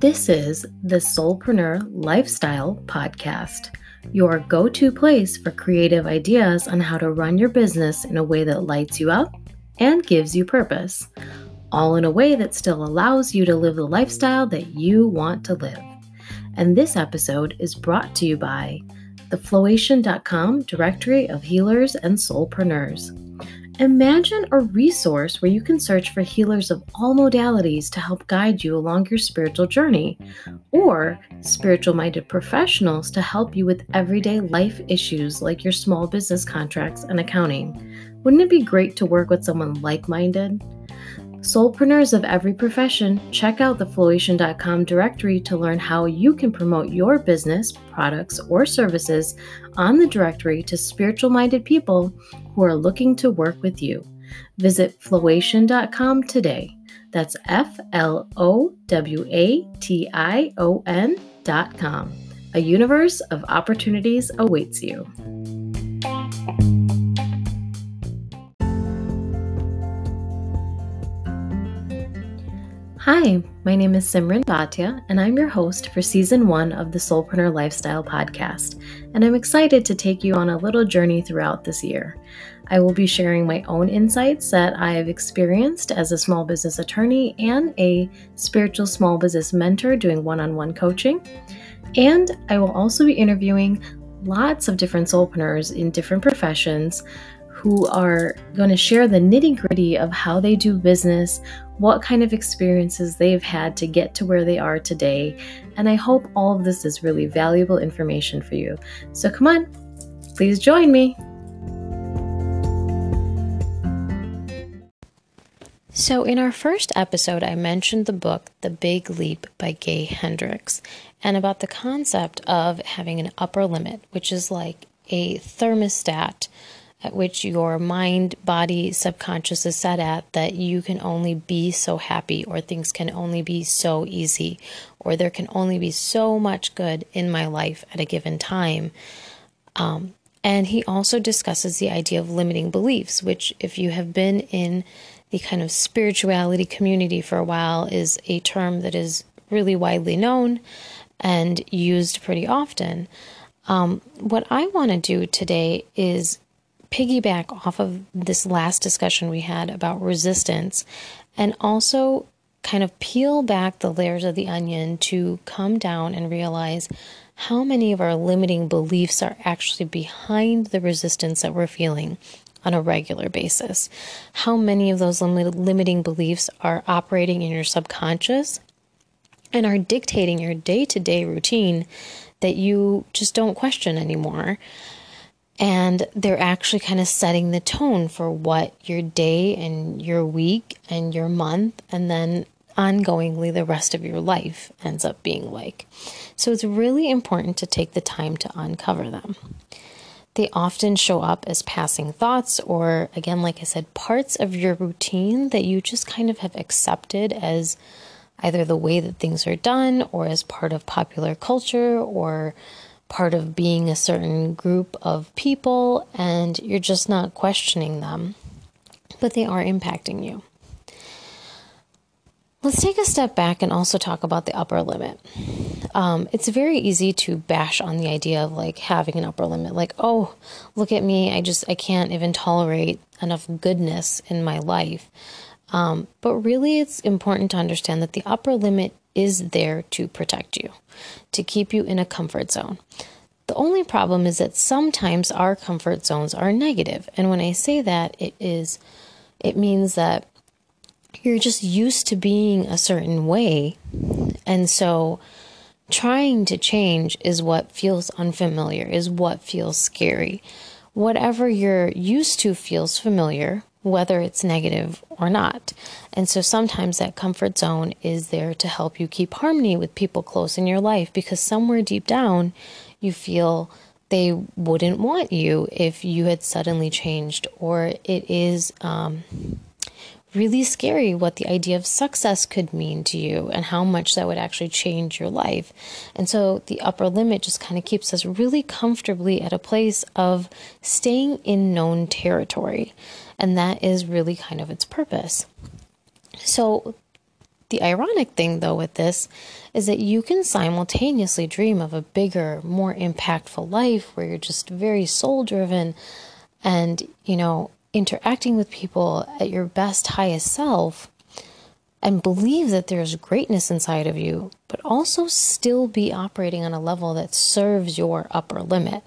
This is the Soulpreneur Lifestyle Podcast, your go to place for creative ideas on how to run your business in a way that lights you up and gives you purpose, all in a way that still allows you to live the lifestyle that you want to live. And this episode is brought to you by the Flowation.com directory of healers and soulpreneurs. Imagine a resource where you can search for healers of all modalities to help guide you along your spiritual journey, or spiritual minded professionals to help you with everyday life issues like your small business contracts and accounting. Wouldn't it be great to work with someone like minded? Soulpreneurs of every profession, check out the Flowation.com directory to learn how you can promote your business, products, or services on the directory to spiritual minded people who are looking to work with you. Visit Flowation.com today. That's F L O W A T I O N.com. A universe of opportunities awaits you. Hi, my name is Simran Bhatia, and I'm your host for season one of the Soulpreneur Lifestyle podcast. And I'm excited to take you on a little journey throughout this year. I will be sharing my own insights that I have experienced as a small business attorney and a spiritual small business mentor doing one on one coaching. And I will also be interviewing lots of different soulpreneurs in different professions who are going to share the nitty gritty of how they do business, what kind of experiences they've had to get to where they are today. And I hope all of this is really valuable information for you. So come on, please join me. So, in our first episode, I mentioned the book The Big Leap by Gay Hendricks and about the concept of having an upper limit, which is like a thermostat at which your mind, body, subconscious is set at that you can only be so happy, or things can only be so easy, or there can only be so much good in my life at a given time. Um, and he also discusses the idea of limiting beliefs, which, if you have been in the kind of spirituality community for a while, is a term that is really widely known and used pretty often. Um, what I want to do today is piggyback off of this last discussion we had about resistance and also kind of peel back the layers of the onion to come down and realize how many of our limiting beliefs are actually behind the resistance that we're feeling on a regular basis. How many of those lim- limiting beliefs are operating in your subconscious and are dictating your day to day routine that you just don't question anymore. And they're actually kind of setting the tone for what your day and your week and your month and then ongoingly the rest of your life ends up being like. So it's really important to take the time to uncover them. They often show up as passing thoughts, or again, like I said, parts of your routine that you just kind of have accepted as either the way that things are done, or as part of popular culture, or part of being a certain group of people, and you're just not questioning them, but they are impacting you. Let's take a step back and also talk about the upper limit. Um, it's very easy to bash on the idea of like having an upper limit, like, oh, look at me, I just, I can't even tolerate enough goodness in my life. Um, but really, it's important to understand that the upper limit is there to protect you, to keep you in a comfort zone. The only problem is that sometimes our comfort zones are negative. And when I say that, it is it means that you're just used to being a certain way. And so trying to change is what feels unfamiliar, is what feels scary. Whatever you're used to feels familiar, whether it's negative or not. And so sometimes that comfort zone is there to help you keep harmony with people close in your life because somewhere deep down you feel they wouldn't want you if you had suddenly changed, or it is um, really scary what the idea of success could mean to you and how much that would actually change your life. And so the upper limit just kind of keeps us really comfortably at a place of staying in known territory. And that is really kind of its purpose. So the ironic thing, though, with this is that you can simultaneously dream of a bigger, more impactful life where you're just very soul driven and, you know, interacting with people at your best, highest self and believe that there's greatness inside of you, but also still be operating on a level that serves your upper limit.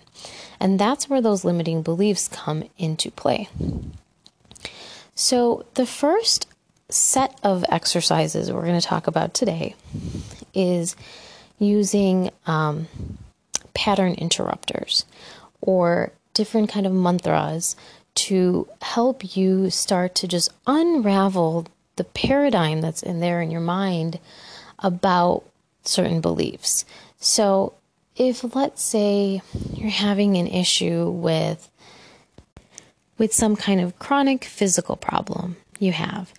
And that's where those limiting beliefs come into play. So, the first set of exercises we're going to talk about today is using um, pattern interrupters or different kind of mantras to help you start to just unravel the paradigm that's in there in your mind about certain beliefs. So, if let's say you're having an issue with with some kind of chronic physical problem you have,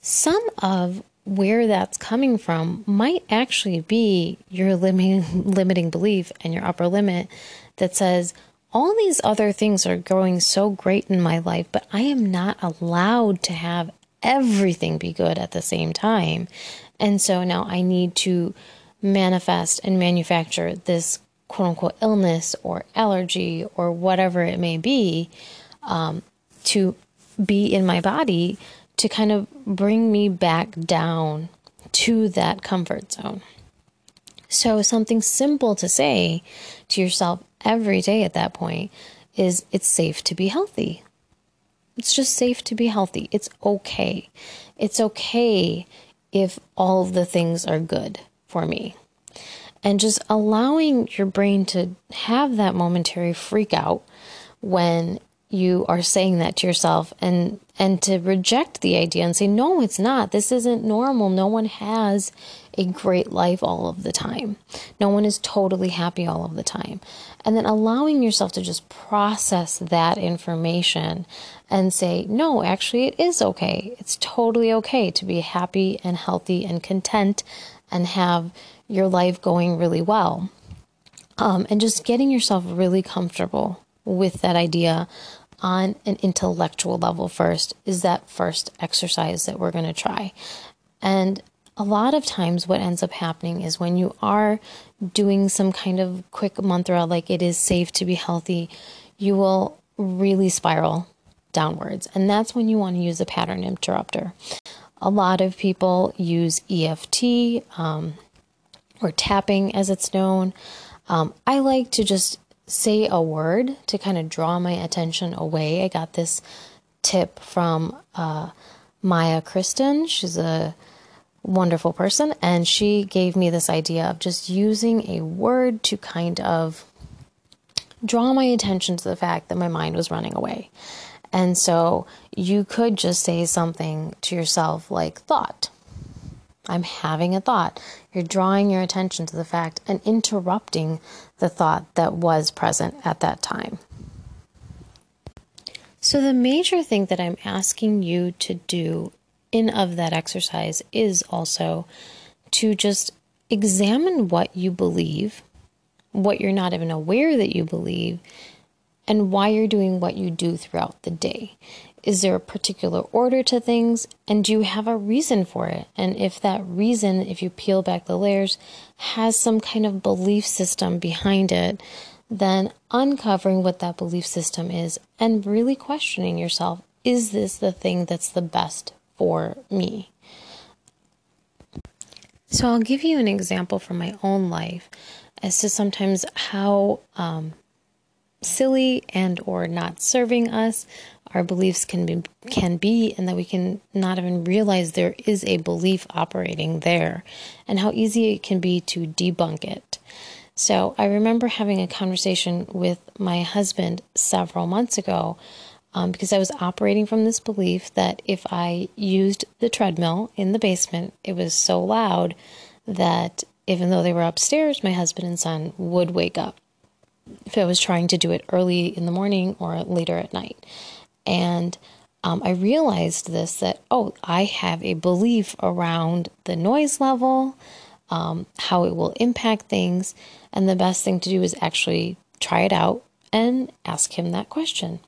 some of where that's coming from might actually be your limiting limiting belief and your upper limit that says all these other things are going so great in my life, but I am not allowed to have everything be good at the same time. And so now I need to manifest and manufacture this quote unquote illness or allergy or whatever it may be um, to be in my body to kind of bring me back down to that comfort zone. So, something simple to say to yourself every day at that point is it's safe to be healthy. It's just safe to be healthy. It's okay. It's okay if all of the things are good for me. And just allowing your brain to have that momentary freak out when you are saying that to yourself and and to reject the idea and say no it's not. This isn't normal. No one has a great life all of the time. No one is totally happy all of the time. And then allowing yourself to just process that information and say no actually it is okay. It's totally okay to be happy and healthy and content and have your life going really well. Um, and just getting yourself really comfortable with that idea on an intellectual level first is that first exercise that we're going to try. And a lot of times, what ends up happening is when you are doing some kind of quick mantra, like it is safe to be healthy, you will really spiral downwards. And that's when you want to use a pattern interrupter. A lot of people use EFT um, or tapping as it's known. Um, I like to just say a word to kind of draw my attention away. I got this tip from uh, Maya Kristen. She's a wonderful person, and she gave me this idea of just using a word to kind of draw my attention to the fact that my mind was running away. And so you could just say something to yourself like thought I'm having a thought. You're drawing your attention to the fact and interrupting the thought that was present at that time. So, the major thing that I'm asking you to do in of that exercise is also to just examine what you believe, what you're not even aware that you believe, and why you're doing what you do throughout the day. Is there a particular order to things? And do you have a reason for it? And if that reason, if you peel back the layers, has some kind of belief system behind it, then uncovering what that belief system is and really questioning yourself is this the thing that's the best for me? So, I'll give you an example from my own life as to sometimes how um, silly and or not serving us our beliefs can be can be and that we can not even realize there is a belief operating there and how easy it can be to debunk it. So I remember having a conversation with my husband several months ago um, because I was operating from this belief that if I used the treadmill in the basement, it was so loud that even though they were upstairs, my husband and son would wake up if I was trying to do it early in the morning or later at night. And um, I realized this that, oh, I have a belief around the noise level, um, how it will impact things. And the best thing to do is actually try it out and ask him that question.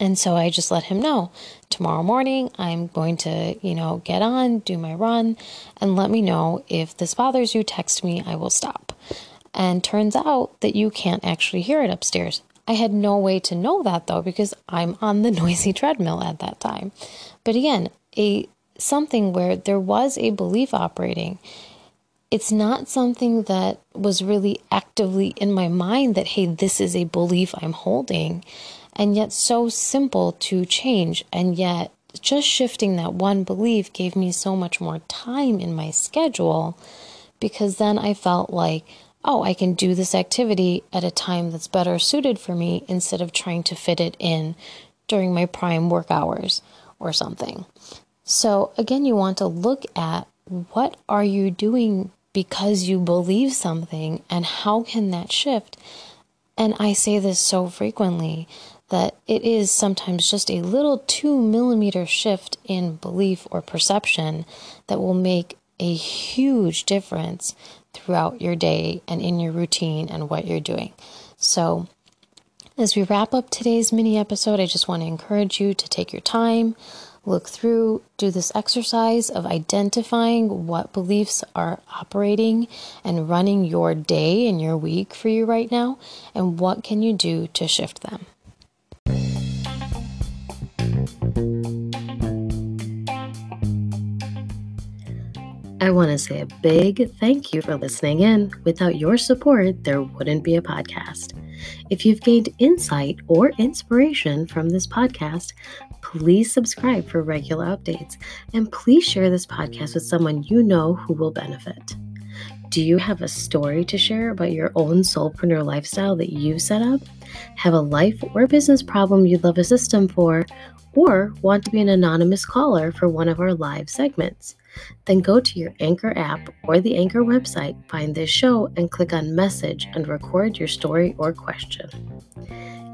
And so I just let him know tomorrow morning I'm going to, you know, get on, do my run, and let me know if this bothers you, text me, I will stop. And turns out that you can't actually hear it upstairs. I had no way to know that though because I'm on the noisy treadmill at that time. But again, a something where there was a belief operating. It's not something that was really actively in my mind that hey, this is a belief I'm holding and yet so simple to change. And yet, just shifting that one belief gave me so much more time in my schedule because then I felt like, oh, I can do this activity at a time that's better suited for me instead of trying to fit it in during my prime work hours or something. So, again, you want to look at what are you doing because you believe something and how can that shift? And I say this so frequently that it is sometimes just a little two millimeter shift in belief or perception that will make a huge difference throughout your day and in your routine and what you're doing. So, as we wrap up today's mini episode, I just want to encourage you to take your time, look through, do this exercise of identifying what beliefs are operating and running your day and your week for you right now, and what can you do to shift them. I want to say a big thank you for listening in. Without your support, there wouldn't be a podcast. If you've gained insight or inspiration from this podcast, please subscribe for regular updates and please share this podcast with someone you know who will benefit. Do you have a story to share about your own soulpreneur lifestyle that you set up? Have a life or business problem you'd love a system for? Or want to be an anonymous caller for one of our live segments? Then go to your Anchor app or the Anchor website, find this show, and click on Message and record your story or question.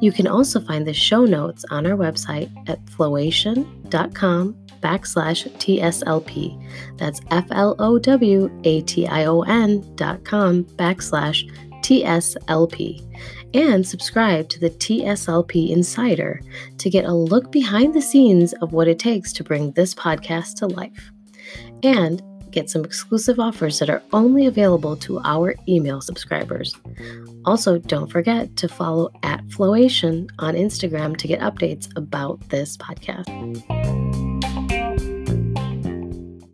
You can also find the show notes on our website at flowation.com backslash TSLP. That's F L O W A T I O N dot com backslash TSLP. And subscribe to the TSLP Insider to get a look behind the scenes of what it takes to bring this podcast to life and get some exclusive offers that are only available to our email subscribers. Also, don't forget to follow at Flowation on Instagram to get updates about this podcast.